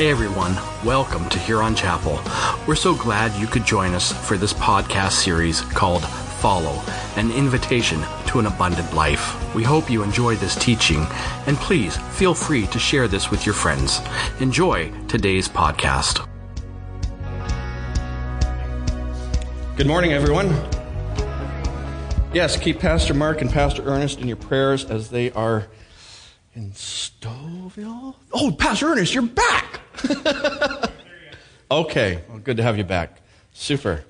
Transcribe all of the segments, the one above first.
Hey everyone, welcome to Huron Chapel. We're so glad you could join us for this podcast series called Follow An Invitation to an Abundant Life. We hope you enjoy this teaching, and please feel free to share this with your friends. Enjoy today's podcast. Good morning, everyone. Yes, keep Pastor Mark and Pastor Ernest in your prayers as they are in Stouffville. Oh, Pastor Ernest, you're back. okay, well, good to have you back. Super.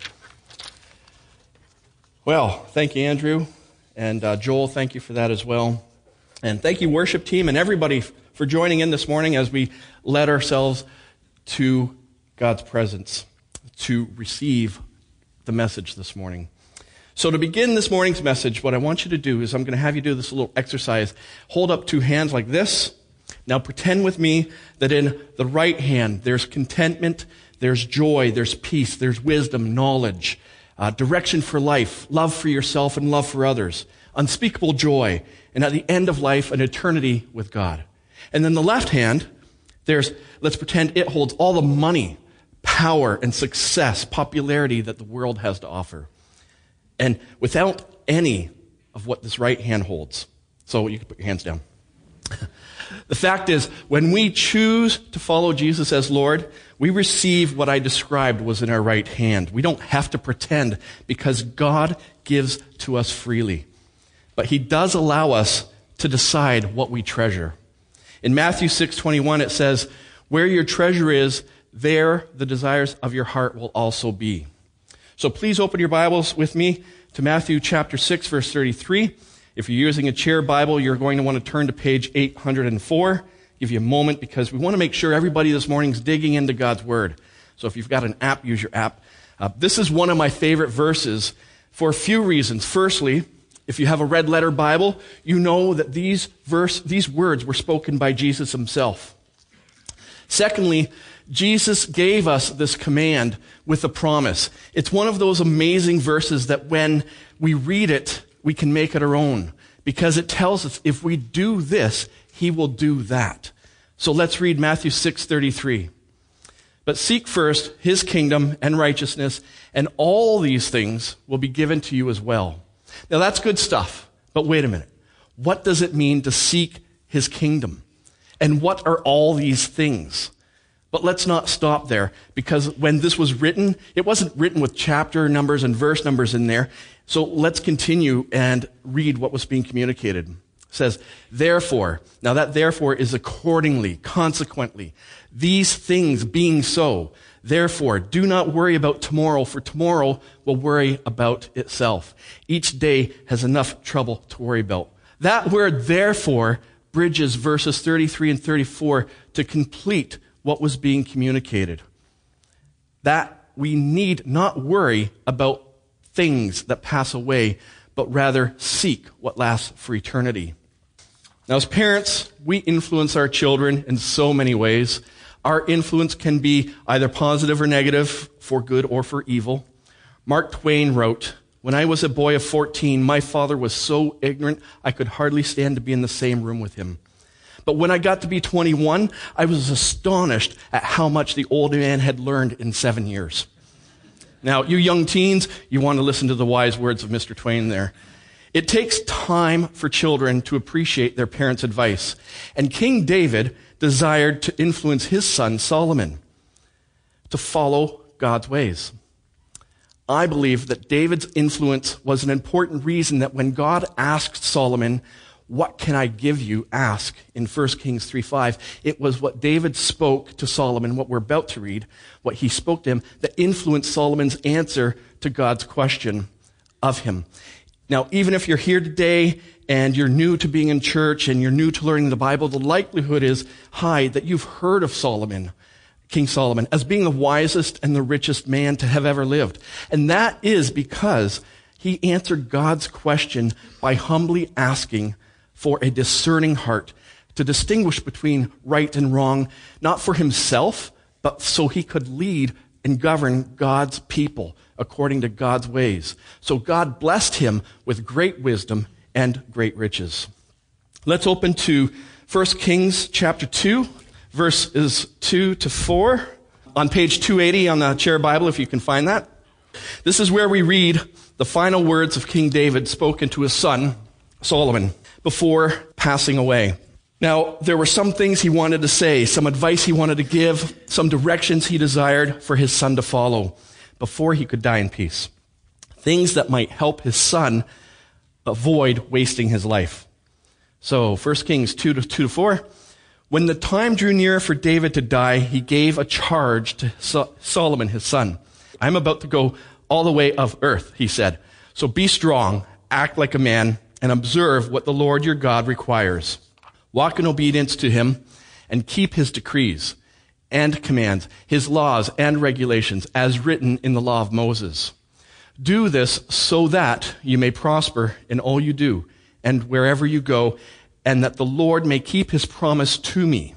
Well, thank you, Andrew. And uh, Joel, thank you for that as well. And thank you, worship team, and everybody for joining in this morning as we led ourselves to God's presence to receive the message this morning. So, to begin this morning's message, what I want you to do is I'm going to have you do this little exercise. Hold up two hands like this. Now, pretend with me that in the right hand there's contentment, there's joy, there's peace, there's wisdom, knowledge, uh, direction for life, love for yourself and love for others, unspeakable joy, and at the end of life, an eternity with God. And then the left hand, there's, let's pretend it holds all the money, power, and success, popularity that the world has to offer and without any of what this right hand holds. So you can put your hands down. The fact is, when we choose to follow Jesus as Lord, we receive what I described was in our right hand. We don't have to pretend because God gives to us freely. But He does allow us to decide what we treasure. In Matthew 6:21 it says, "Where your treasure is, there the desires of your heart will also be." So please open your Bibles with me to Matthew chapter 6, verse 33. If you're using a chair Bible, you're going to want to turn to page 804. Give you a moment because we want to make sure everybody this morning is digging into God's Word. So if you've got an app, use your app. Uh, this is one of my favorite verses for a few reasons. Firstly, if you have a red letter Bible, you know that these verse, these words were spoken by Jesus himself. Secondly, Jesus gave us this command with a promise. It's one of those amazing verses that when we read it, we can make it our own because it tells us if we do this, he will do that. So let's read Matthew 6:33. But seek first his kingdom and righteousness, and all these things will be given to you as well. Now that's good stuff. But wait a minute. What does it mean to seek his kingdom? And what are all these things? But let's not stop there because when this was written, it wasn't written with chapter numbers and verse numbers in there. So let's continue and read what was being communicated. It says, therefore, now that therefore is accordingly, consequently, these things being so, therefore, do not worry about tomorrow, for tomorrow will worry about itself. Each day has enough trouble to worry about. That word therefore bridges verses 33 and 34 to complete what was being communicated. That we need not worry about things that pass away, but rather seek what lasts for eternity. Now, as parents, we influence our children in so many ways. Our influence can be either positive or negative, for good or for evil. Mark Twain wrote, When I was a boy of 14, my father was so ignorant I could hardly stand to be in the same room with him. But when I got to be 21, I was astonished at how much the old man had learned in seven years. Now, you young teens, you want to listen to the wise words of Mr. Twain there. It takes time for children to appreciate their parents' advice. And King David desired to influence his son Solomon to follow God's ways. I believe that David's influence was an important reason that when God asked Solomon, what can I give you? Ask in 1 Kings 3 5. It was what David spoke to Solomon, what we're about to read, what he spoke to him, that influenced Solomon's answer to God's question of him. Now, even if you're here today and you're new to being in church and you're new to learning the Bible, the likelihood is high that you've heard of Solomon, King Solomon, as being the wisest and the richest man to have ever lived. And that is because he answered God's question by humbly asking for a discerning heart to distinguish between right and wrong, not for himself, but so he could lead and govern God's people according to God's ways. So God blessed him with great wisdom and great riches. Let's open to 1 Kings chapter 2, verses 2 to 4 on page 280 on the chair Bible, if you can find that. This is where we read the final words of King David spoken to his son, Solomon, before passing away. Now, there were some things he wanted to say, some advice he wanted to give, some directions he desired for his son to follow before he could die in peace. Things that might help his son avoid wasting his life. So, 1 Kings 2 to 2 to 4. When the time drew near for David to die, he gave a charge to Solomon, his son. I'm about to go all the way of earth, he said. So be strong, act like a man, and observe what the Lord your God requires. Walk in obedience to him and keep his decrees and commands, his laws and regulations as written in the law of Moses. Do this so that you may prosper in all you do and wherever you go, and that the Lord may keep his promise to me.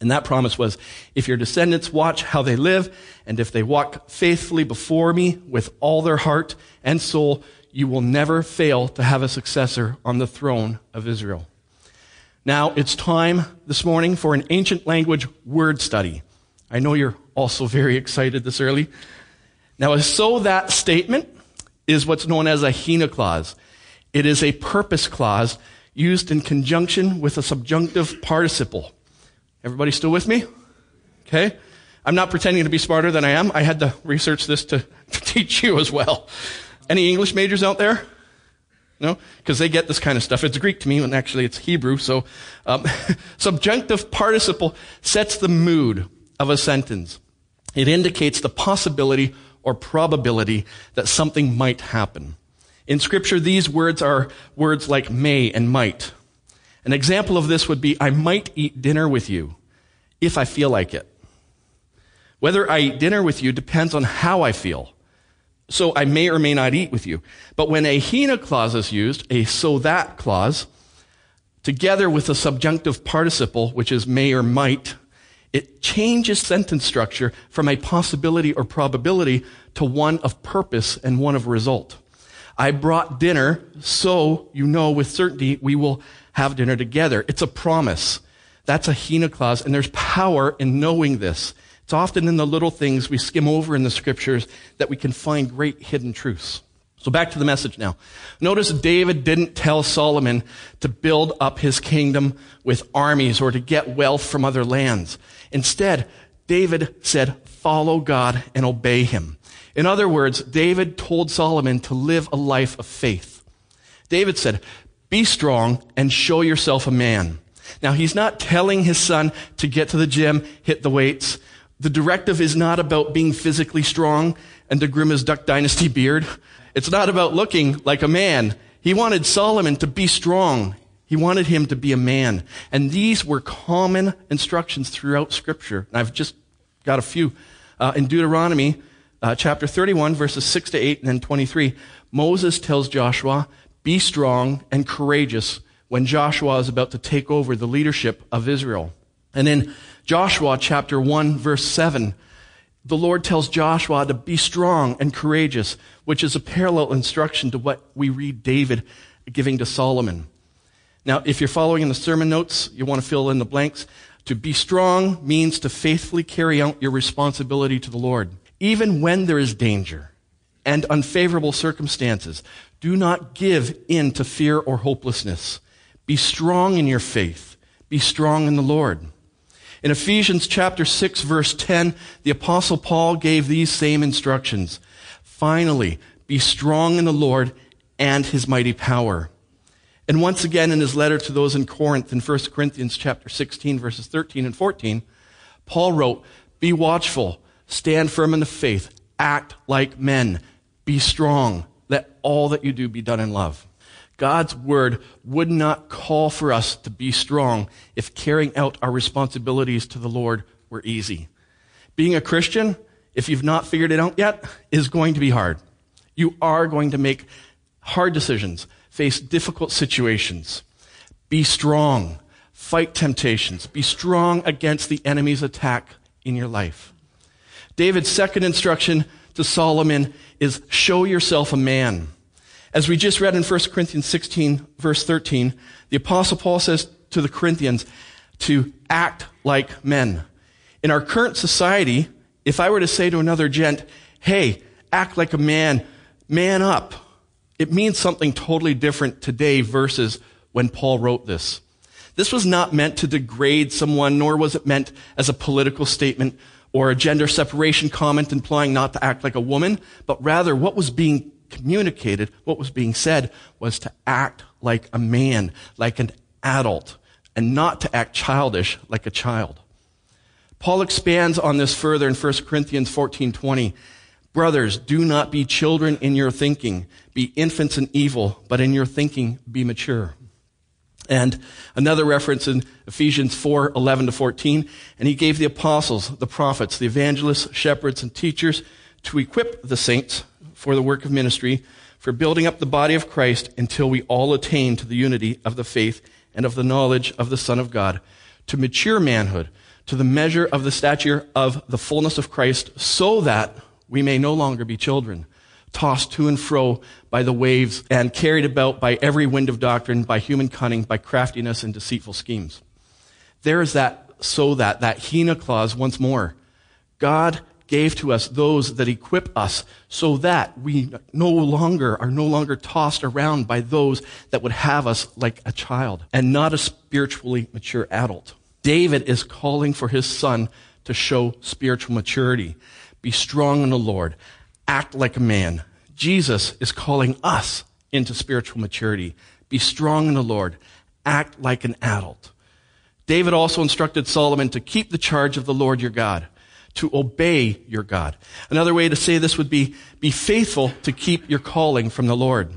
And that promise was, if your descendants watch how they live, and if they walk faithfully before me with all their heart and soul, you will never fail to have a successor on the throne of Israel. Now, it's time this morning for an ancient language word study. I know you're also very excited this early. Now, so that statement is what's known as a hina clause. It is a purpose clause used in conjunction with a subjunctive participle. Everybody still with me? Okay. I'm not pretending to be smarter than I am. I had to research this to, to teach you as well. Any English majors out there? No? Because they get this kind of stuff. It's Greek to me, and actually it's Hebrew. So, um, subjunctive participle sets the mood of a sentence. It indicates the possibility or probability that something might happen. In scripture, these words are words like may and might. An example of this would be, I might eat dinner with you if I feel like it. Whether I eat dinner with you depends on how I feel. So I may or may not eat with you. But when a hina clause is used, a so that clause, together with a subjunctive participle, which is may or might, it changes sentence structure from a possibility or probability to one of purpose and one of result. I brought dinner so you know with certainty we will have dinner together. It's a promise. That's a hina clause, and there's power in knowing this. It's often in the little things we skim over in the scriptures that we can find great hidden truths. So back to the message now. Notice David didn't tell Solomon to build up his kingdom with armies or to get wealth from other lands. Instead, David said, follow God and obey him. In other words, David told Solomon to live a life of faith. David said, be strong and show yourself a man. Now, he's not telling his son to get to the gym, hit the weights. The directive is not about being physically strong and groom his Duck Dynasty beard. It's not about looking like a man. He wanted Solomon to be strong. He wanted him to be a man. And these were common instructions throughout Scripture. And I've just got a few. Uh, in Deuteronomy, uh, chapter 31, verses 6 to 8, and then 23, Moses tells Joshua, Be strong and courageous when Joshua is about to take over the leadership of Israel. And in Joshua chapter 1, verse 7, the Lord tells Joshua to be strong and courageous, which is a parallel instruction to what we read David giving to Solomon. Now, if you're following in the sermon notes, you want to fill in the blanks. To be strong means to faithfully carry out your responsibility to the Lord even when there is danger and unfavorable circumstances. Do not give in to fear or hopelessness. Be strong in your faith. Be strong in the Lord. In Ephesians chapter 6 verse 10, the apostle Paul gave these same instructions. Finally, be strong in the Lord and his mighty power. And once again in his letter to those in Corinth in 1 Corinthians chapter 16 verses 13 and 14, Paul wrote, be watchful, Stand firm in the faith. Act like men. Be strong. Let all that you do be done in love. God's word would not call for us to be strong if carrying out our responsibilities to the Lord were easy. Being a Christian, if you've not figured it out yet, is going to be hard. You are going to make hard decisions, face difficult situations. Be strong. Fight temptations. Be strong against the enemy's attack in your life. David's second instruction to Solomon is show yourself a man. As we just read in 1 Corinthians 16, verse 13, the apostle Paul says to the Corinthians to act like men. In our current society, if I were to say to another gent, hey, act like a man, man up, it means something totally different today versus when Paul wrote this. This was not meant to degrade someone, nor was it meant as a political statement or a gender separation comment implying not to act like a woman, but rather what was being communicated, what was being said was to act like a man, like an adult, and not to act childish like a child. Paul expands on this further in 1 Corinthians 14:20. Brothers, do not be children in your thinking, be infants in evil, but in your thinking be mature. And another reference in Ephesians 4, 11 to 14. And he gave the apostles, the prophets, the evangelists, shepherds, and teachers to equip the saints for the work of ministry, for building up the body of Christ until we all attain to the unity of the faith and of the knowledge of the Son of God, to mature manhood, to the measure of the stature of the fullness of Christ, so that we may no longer be children tossed to and fro by the waves and carried about by every wind of doctrine, by human cunning, by craftiness and deceitful schemes. There is that so that, that hina clause once more. God gave to us those that equip us so that we no longer are no longer tossed around by those that would have us like a child and not a spiritually mature adult. David is calling for his son to show spiritual maturity. Be strong in the Lord act like a man. Jesus is calling us into spiritual maturity. Be strong in the Lord. Act like an adult. David also instructed Solomon to keep the charge of the Lord your God, to obey your God. Another way to say this would be, be faithful to keep your calling from the Lord.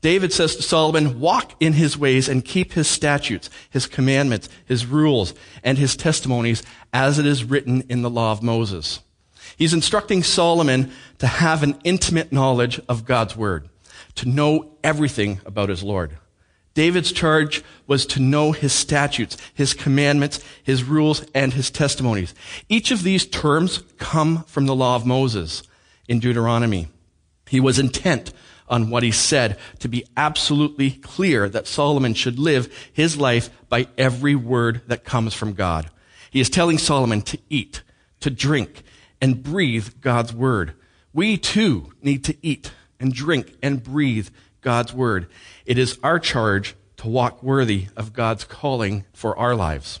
David says to Solomon, walk in his ways and keep his statutes, his commandments, his rules, and his testimonies as it is written in the law of Moses. He's instructing Solomon to have an intimate knowledge of God's word, to know everything about his Lord. David's charge was to know his statutes, his commandments, his rules, and his testimonies. Each of these terms come from the law of Moses in Deuteronomy. He was intent on what he said to be absolutely clear that Solomon should live his life by every word that comes from God. He is telling Solomon to eat, to drink, and breathe God's word. We too need to eat and drink and breathe God's word. It is our charge to walk worthy of God's calling for our lives.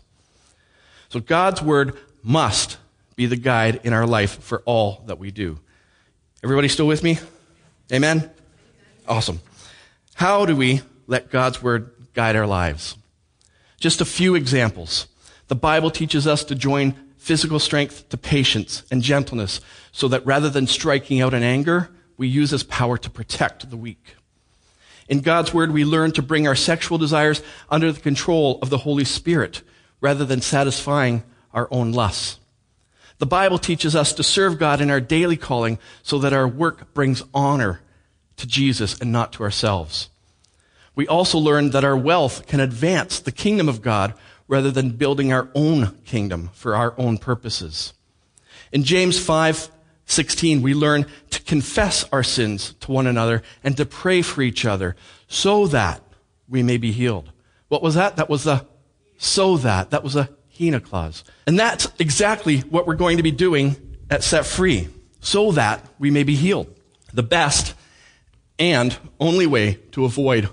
So God's word must be the guide in our life for all that we do. Everybody still with me? Amen? Awesome. How do we let God's word guide our lives? Just a few examples. The Bible teaches us to join physical strength to patience and gentleness, so that rather than striking out in anger, we use this power to protect the weak. In God's Word, we learn to bring our sexual desires under the control of the Holy Spirit, rather than satisfying our own lusts. The Bible teaches us to serve God in our daily calling so that our work brings honor to Jesus and not to ourselves. We also learn that our wealth can advance the kingdom of God rather than building our own kingdom for our own purposes. In James 5, 16, we learn to confess our sins to one another and to pray for each other so that we may be healed. What was that? That was the so that. That was a Hina clause. And that's exactly what we're going to be doing at Set Free, so that we may be healed. The best and only way to avoid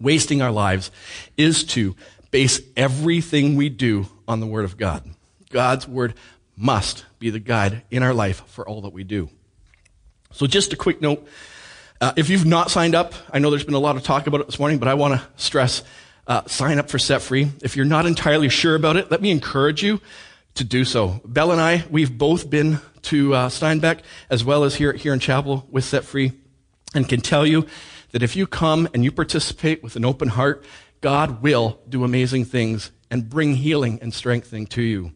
wasting our lives is to base everything we do on the Word of God. God's Word must be the guide in our life for all that we do. So, just a quick note. Uh, if you've not signed up, I know there's been a lot of talk about it this morning, but I want to stress uh, sign up for Set Free. If you're not entirely sure about it, let me encourage you to do so. Bell and I, we've both been to uh, Steinbach as well as here, here in Chapel with Set Free and can tell you that if you come and you participate with an open heart, God will do amazing things and bring healing and strengthening to you.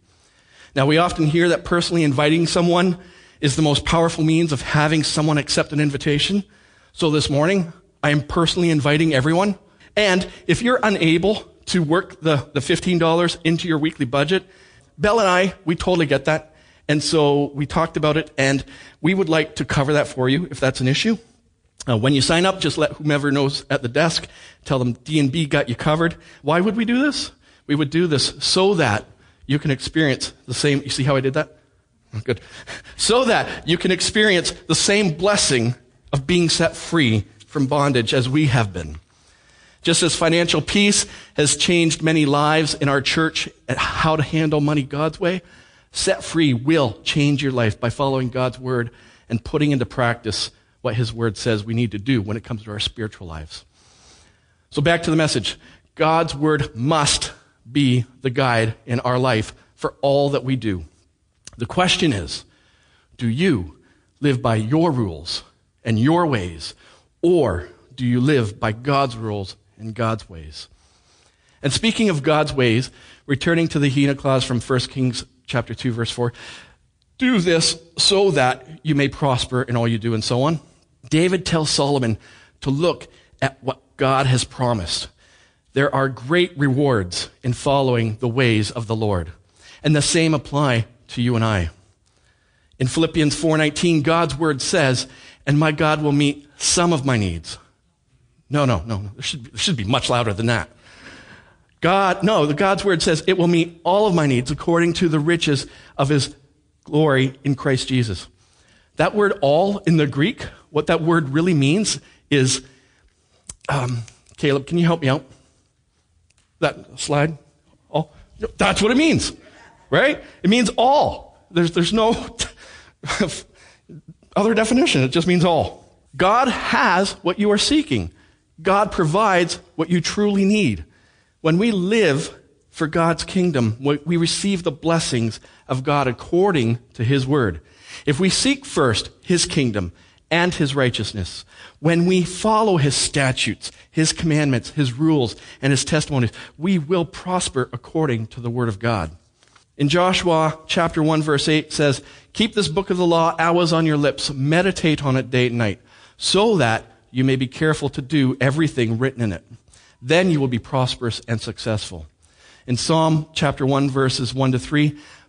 Now, we often hear that personally inviting someone is the most powerful means of having someone accept an invitation. So this morning, I am personally inviting everyone. And if you're unable to work the, the $15 into your weekly budget, Bell and I, we totally get that. And so we talked about it and we would like to cover that for you if that's an issue. Uh, when you sign up, just let whomever knows at the desk tell them D&B got you covered. Why would we do this? we would do this so that you can experience the same. You see how I did that? Oh, good. So that you can experience the same blessing of being set free from bondage as we have been. Just as financial peace has changed many lives in our church at how to handle money God's way, set free will change your life by following God's word and putting into practice what his word says we need to do when it comes to our spiritual lives. So back to the message. God's word must be the guide in our life for all that we do. The question is, do you live by your rules and your ways, or do you live by God's rules and God's ways? And speaking of God's ways, returning to the Hina clause from 1 Kings chapter 2 verse 4, do this so that you may prosper in all you do and so on. David tells Solomon to look at what God has promised. There are great rewards in following the ways of the Lord. And the same apply to you and I. In Philippians 4:19, God's word says, "And my God will meet some of my needs." No, no, no. There should, be, should be much louder than that. God, no, the God's word says it will meet all of my needs according to the riches of his glory in Christ Jesus. That word all in the Greek, what that word really means is, um, Caleb, can you help me out? That slide? All? That's what it means, right? It means all. There's, there's no other definition. It just means all. God has what you are seeking. God provides what you truly need. When we live for God's kingdom, we receive the blessings of God according to His word. If we seek first His kingdom and His righteousness, when we follow His statutes, His commandments, His rules, and His testimonies, we will prosper according to the word of God. In Joshua chapter 1 verse 8 says, Keep this book of the law always on your lips, meditate on it day and night, so that you may be careful to do everything written in it. Then you will be prosperous and successful. In Psalm chapter 1 verses 1 to 3,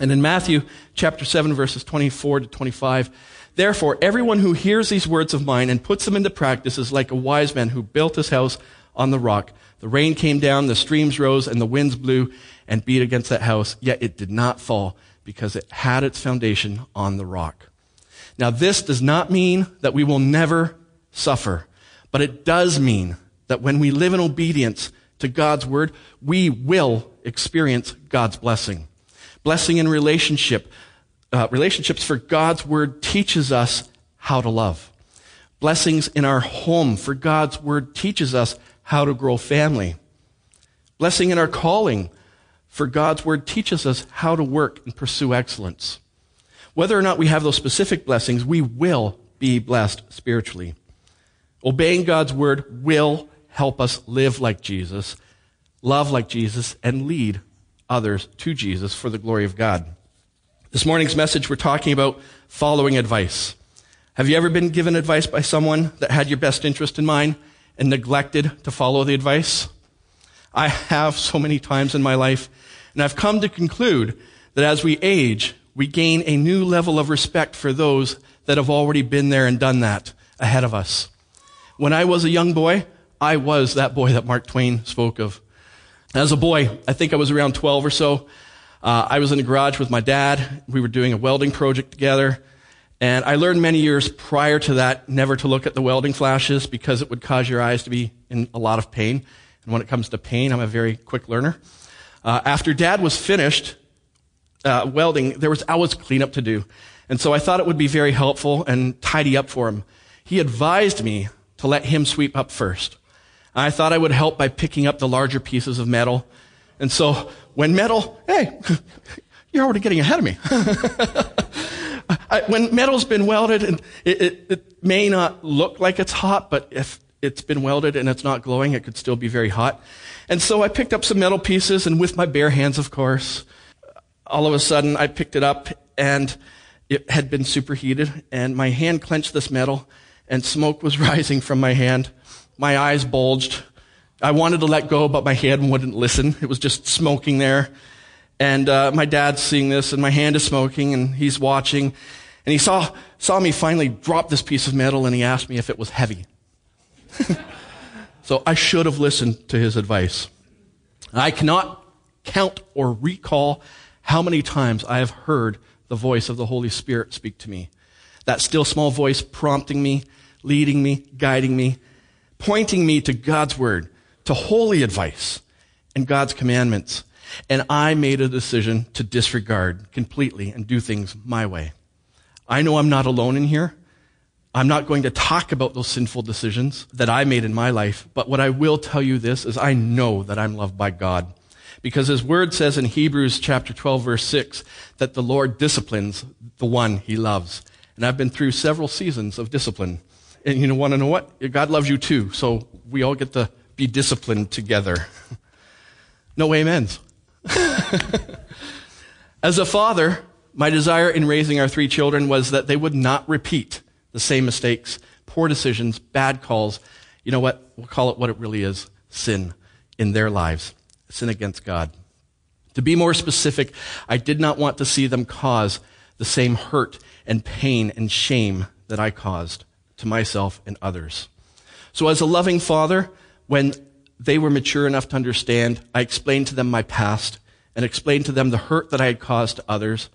And in Matthew chapter 7 verses 24 to 25, therefore everyone who hears these words of mine and puts them into practice is like a wise man who built his house on the rock. The rain came down, the streams rose, and the winds blew and beat against that house, yet it did not fall because it had its foundation on the rock. Now this does not mean that we will never suffer, but it does mean that when we live in obedience to God's word, we will experience God's blessing blessing in relationship. Uh, relationships for God's word teaches us how to love. Blessings in our home for God's word teaches us how to grow family. Blessing in our calling for God's word teaches us how to work and pursue excellence. Whether or not we have those specific blessings, we will be blessed spiritually. Obeying God's word will help us live like Jesus, love like Jesus, and lead others to Jesus for the glory of God. This morning's message, we're talking about following advice. Have you ever been given advice by someone that had your best interest in mind and neglected to follow the advice? I have so many times in my life, and I've come to conclude that as we age, we gain a new level of respect for those that have already been there and done that ahead of us. When I was a young boy, I was that boy that Mark Twain spoke of. As a boy, I think I was around 12 or so, uh, I was in the garage with my dad. We were doing a welding project together. And I learned many years prior to that never to look at the welding flashes because it would cause your eyes to be in a lot of pain. And when it comes to pain, I'm a very quick learner. Uh, after dad was finished uh, welding, there was always cleanup to do. And so I thought it would be very helpful and tidy up for him. He advised me to let him sweep up first. I thought I would help by picking up the larger pieces of metal. And so when metal, hey, you're already getting ahead of me. I, when metal's been welded, and it, it, it may not look like it's hot, but if it's been welded and it's not glowing, it could still be very hot. And so I picked up some metal pieces, and with my bare hands, of course, all of a sudden I picked it up, and it had been superheated, and my hand clenched this metal, and smoke was rising from my hand. My eyes bulged. I wanted to let go, but my hand wouldn't listen. It was just smoking there. And uh, my dad's seeing this, and my hand is smoking, and he's watching. And he saw, saw me finally drop this piece of metal, and he asked me if it was heavy. so I should have listened to his advice. I cannot count or recall how many times I have heard the voice of the Holy Spirit speak to me. That still small voice prompting me, leading me, guiding me, pointing me to God's word, to holy advice and God's commandments. And I made a decision to disregard completely and do things my way. I know I'm not alone in here. I'm not going to talk about those sinful decisions that I made in my life, but what I will tell you this is I know that I'm loved by God. Because his word says in Hebrews chapter 12 verse 6 that the Lord disciplines the one he loves. And I've been through several seasons of discipline. And you want to know what? God loves you too. So we all get to be disciplined together. No amens. As a father, my desire in raising our three children was that they would not repeat the same mistakes, poor decisions, bad calls. You know what? We'll call it what it really is sin in their lives sin against God. To be more specific, I did not want to see them cause the same hurt and pain and shame that I caused to myself and others. So, as a loving father, when they were mature enough to understand, I explained to them my past and explained to them the hurt that I had caused to others,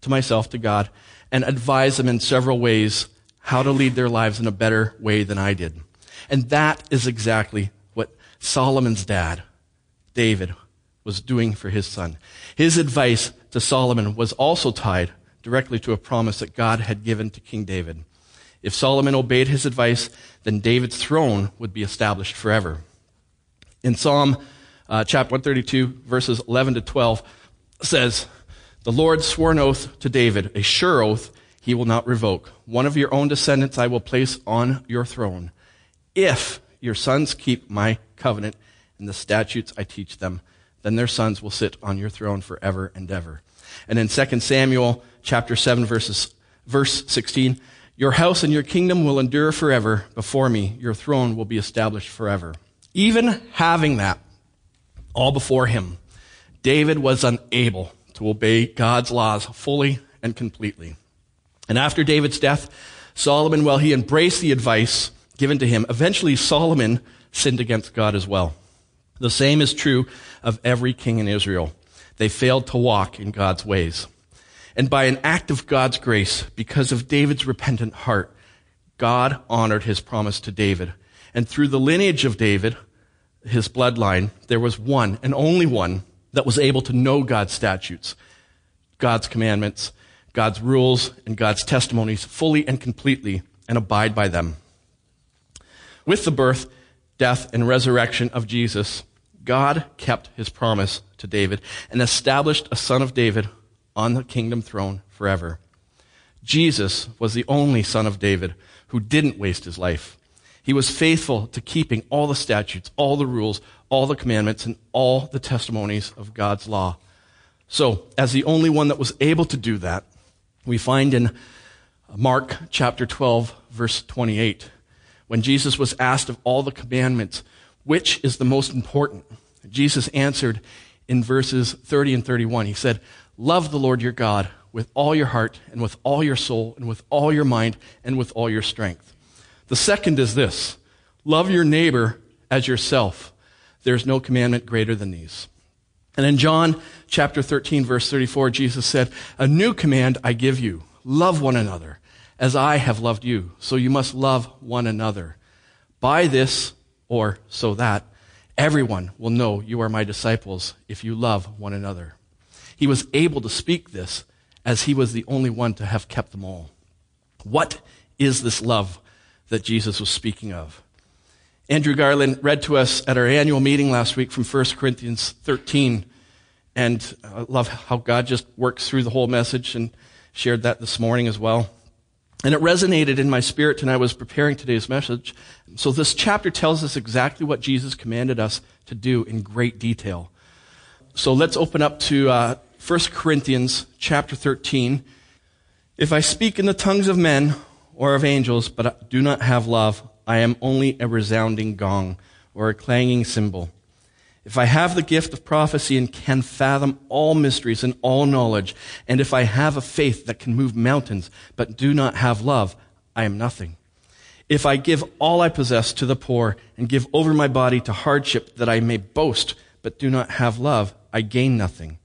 to myself, to God, and advised them in several ways how to lead their lives in a better way than I did. And that is exactly what Solomon's dad David was doing for his son. His advice to Solomon was also tied directly to a promise that God had given to King David. If Solomon obeyed his advice, then David's throne would be established forever. In Psalm uh, chapter 132, verses 11 to 12, says, The Lord swore an oath to David, a sure oath he will not revoke. One of your own descendants I will place on your throne, if your sons keep my covenant and the statutes I teach them. Then their sons will sit on your throne forever and ever. And in 2 Samuel chapter 7 verses, verse 16, your house and your kingdom will endure forever before me. Your throne will be established forever. Even having that all before him, David was unable to obey God's laws fully and completely. And after David's death, Solomon, while he embraced the advice given to him, eventually Solomon sinned against God as well. The same is true of every king in Israel. They failed to walk in God's ways. And by an act of God's grace, because of David's repentant heart, God honored his promise to David. And through the lineage of David, his bloodline, there was one and only one that was able to know God's statutes, God's commandments, God's rules, and God's testimonies fully and completely and abide by them. With the birth, death, and resurrection of Jesus, God kept his promise to David and established a son of David on the kingdom throne forever. Jesus was the only son of David who didn't waste his life. He was faithful to keeping all the statutes, all the rules, all the commandments, and all the testimonies of God's law. So, as the only one that was able to do that, we find in Mark chapter 12, verse 28, when Jesus was asked of all the commandments, which is the most important? Jesus answered in verses 30 and 31. He said, Love the Lord your God with all your heart and with all your soul and with all your mind and with all your strength. The second is this love your neighbor as yourself. There's no commandment greater than these. And in John chapter 13, verse 34, Jesus said, A new command I give you love one another as I have loved you. So you must love one another. By this, or so that everyone will know you are my disciples if you love one another. He was able to speak this as he was the only one to have kept them all. What is this love that Jesus was speaking of? Andrew Garland read to us at our annual meeting last week from 1 Corinthians 13. And I love how God just works through the whole message and shared that this morning as well. And it resonated in my spirit and I was preparing today's message. So this chapter tells us exactly what Jesus commanded us to do in great detail. So let's open up to uh, 1 Corinthians chapter 13. If I speak in the tongues of men or of angels, but do not have love, I am only a resounding gong or a clanging cymbal. If I have the gift of prophecy and can fathom all mysteries and all knowledge, and if I have a faith that can move mountains but do not have love, I am nothing. If I give all I possess to the poor and give over my body to hardship that I may boast but do not have love, I gain nothing.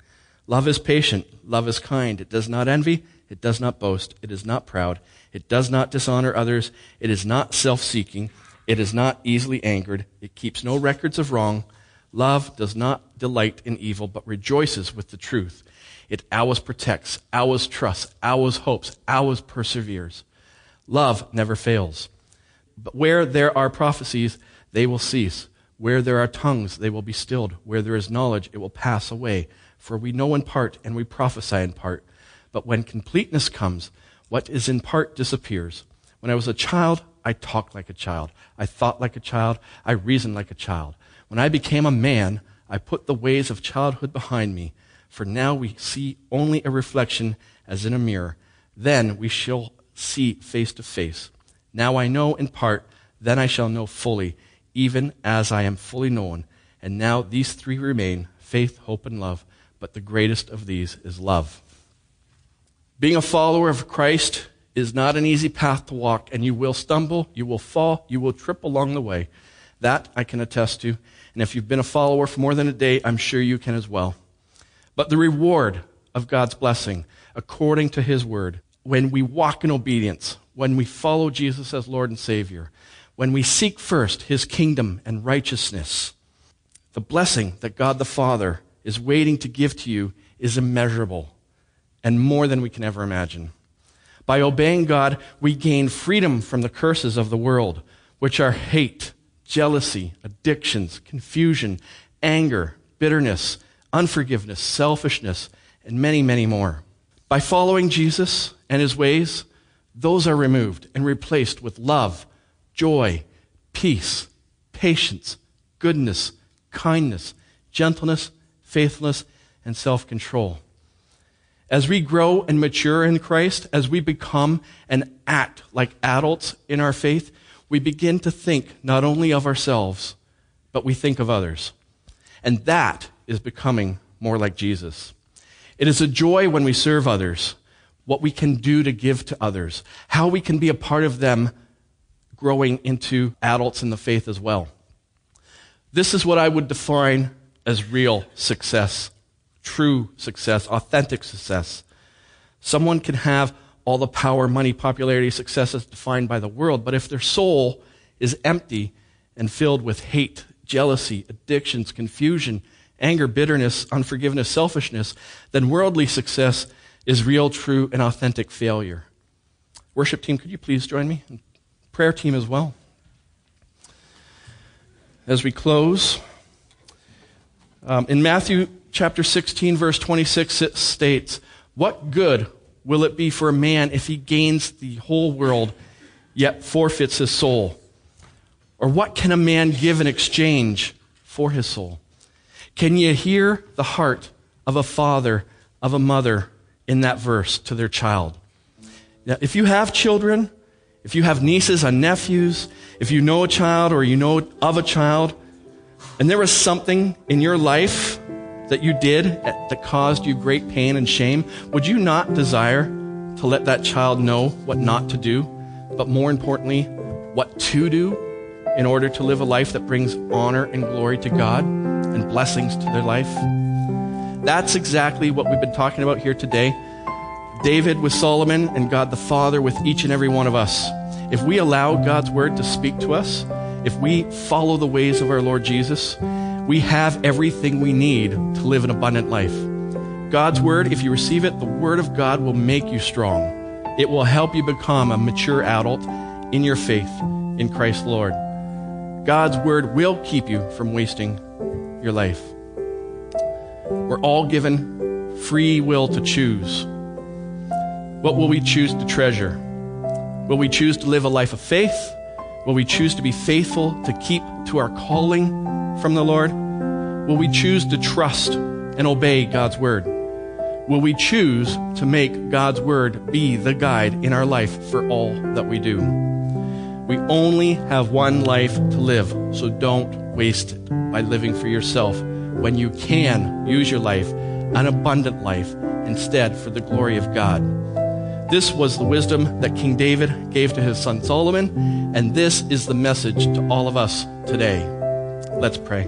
Love is patient. Love is kind. It does not envy. It does not boast. It is not proud. It does not dishonor others. It is not self seeking. It is not easily angered. It keeps no records of wrong. Love does not delight in evil, but rejoices with the truth. It always protects, always trusts, always hopes, always perseveres. Love never fails. But where there are prophecies, they will cease. Where there are tongues, they will be stilled. Where there is knowledge, it will pass away. For we know in part and we prophesy in part. But when completeness comes, what is in part disappears. When I was a child, I talked like a child. I thought like a child. I reasoned like a child. When I became a man, I put the ways of childhood behind me. For now we see only a reflection as in a mirror. Then we shall see face to face. Now I know in part, then I shall know fully, even as I am fully known. And now these three remain faith, hope, and love. But the greatest of these is love. Being a follower of Christ is not an easy path to walk, and you will stumble, you will fall, you will trip along the way. That I can attest to. And if you've been a follower for more than a day, I'm sure you can as well. But the reward of God's blessing, according to His word, when we walk in obedience, when we follow Jesus as Lord and Savior, when we seek first His kingdom and righteousness, the blessing that God the Father is waiting to give to you is immeasurable and more than we can ever imagine. By obeying God, we gain freedom from the curses of the world, which are hate, jealousy, addictions, confusion, anger, bitterness, unforgiveness, selfishness, and many, many more. By following Jesus and his ways, those are removed and replaced with love, joy, peace, patience, goodness, kindness, gentleness, faithfulness, and self control. As we grow and mature in Christ, as we become and act like adults in our faith, we begin to think not only of ourselves, but we think of others. And that is becoming more like Jesus. It is a joy when we serve others, what we can do to give to others, how we can be a part of them growing into adults in the faith as well. This is what I would define as real success, true success, authentic success. Someone can have all the power, money, popularity, success as defined by the world, but if their soul is empty and filled with hate, jealousy, addictions, confusion, anger, bitterness, unforgiveness, selfishness, then worldly success is real, true, and authentic failure. Worship team, could you please join me? Prayer team as well. As we close, um, in Matthew chapter 16, verse 26, it states, What good will it be for a man if he gains the whole world yet forfeits his soul? Or what can a man give in exchange for his soul? Can you hear the heart of a father, of a mother in that verse to their child? Now, if you have children, if you have nieces and nephews, if you know a child or you know of a child, and there was something in your life that you did that caused you great pain and shame, would you not desire to let that child know what not to do, but more importantly, what to do in order to live a life that brings honor and glory to God and blessings to their life? That's exactly what we've been talking about here today. David with Solomon and God the Father with each and every one of us. If we allow God's word to speak to us, if we follow the ways of our Lord Jesus, we have everything we need to live an abundant life. God's word, if you receive it, the word of God will make you strong. It will help you become a mature adult in your faith in Christ Lord. God's word will keep you from wasting your life. We're all given free will to choose. What will we choose to treasure? Will we choose to live a life of faith? Will we choose to be faithful to keep to our calling from the Lord? Will we choose to trust and obey God's word? Will we choose to make God's word be the guide in our life for all that we do? We only have one life to live, so don't waste it by living for yourself when you can use your life, an abundant life, instead for the glory of God. This was the wisdom that King David gave to his son Solomon, and this is the message to all of us today. Let's pray.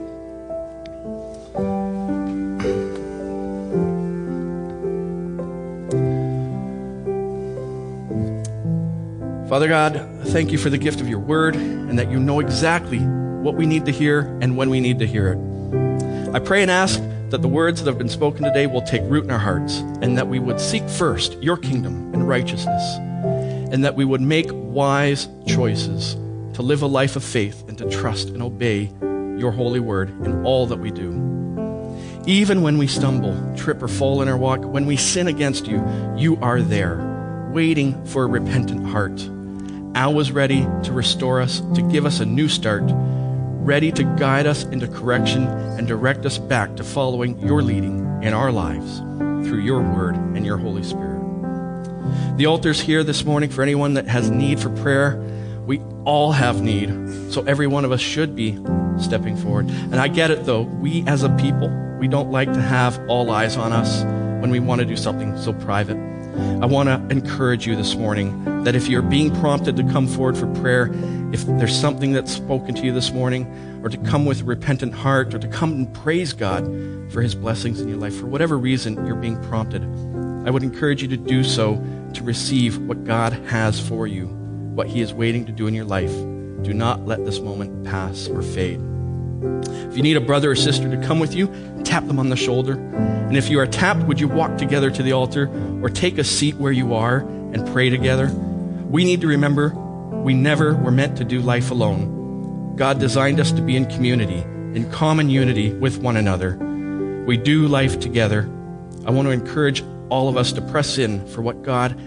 Father God, thank you for the gift of your word and that you know exactly what we need to hear and when we need to hear it. I pray and ask that the words that have been spoken today will take root in our hearts and that we would seek first your kingdom and righteousness and that we would make wise choices to live a life of faith and to trust and obey your holy word in all that we do. Even when we stumble, trip, or fall in our walk, when we sin against you, you are there, waiting for a repentant heart Al was ready to restore us, to give us a new start, ready to guide us into correction and direct us back to following your leading in our lives through your word and your Holy Spirit. The altar's here this morning for anyone that has need for prayer. We all have need, so every one of us should be stepping forward. And I get it though, we as a people, we don't like to have all eyes on us when we want to do something so private. I want to encourage you this morning that if you're being prompted to come forward for prayer, if there's something that's spoken to you this morning, or to come with a repentant heart, or to come and praise God for his blessings in your life, for whatever reason you're being prompted, I would encourage you to do so to receive what God has for you, what he is waiting to do in your life. Do not let this moment pass or fade. If you need a brother or sister to come with you, tap them on the shoulder. And if you are tapped, would you walk together to the altar or take a seat where you are and pray together? We need to remember we never were meant to do life alone. God designed us to be in community, in common unity with one another. We do life together. I want to encourage all of us to press in for what God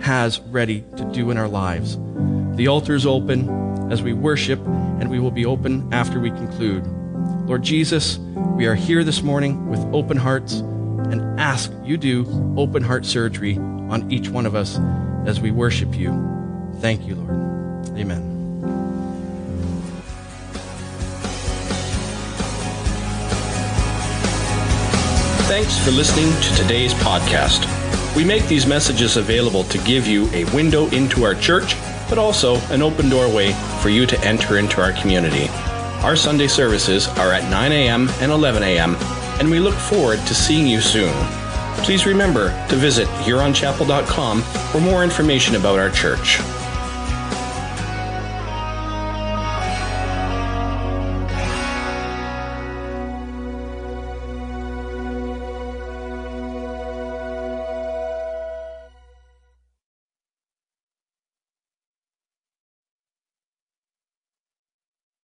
has ready to do in our lives. The altar is open as we worship, and we will be open after we conclude. Lord Jesus, we are here this morning with open hearts and ask you do open heart surgery on each one of us as we worship you. Thank you, Lord. Amen. Thanks for listening to today's podcast. We make these messages available to give you a window into our church, but also an open doorway for you to enter into our community. Our Sunday services are at 9 a.m. and 11 a.m., and we look forward to seeing you soon. Please remember to visit huronchapel.com for more information about our church.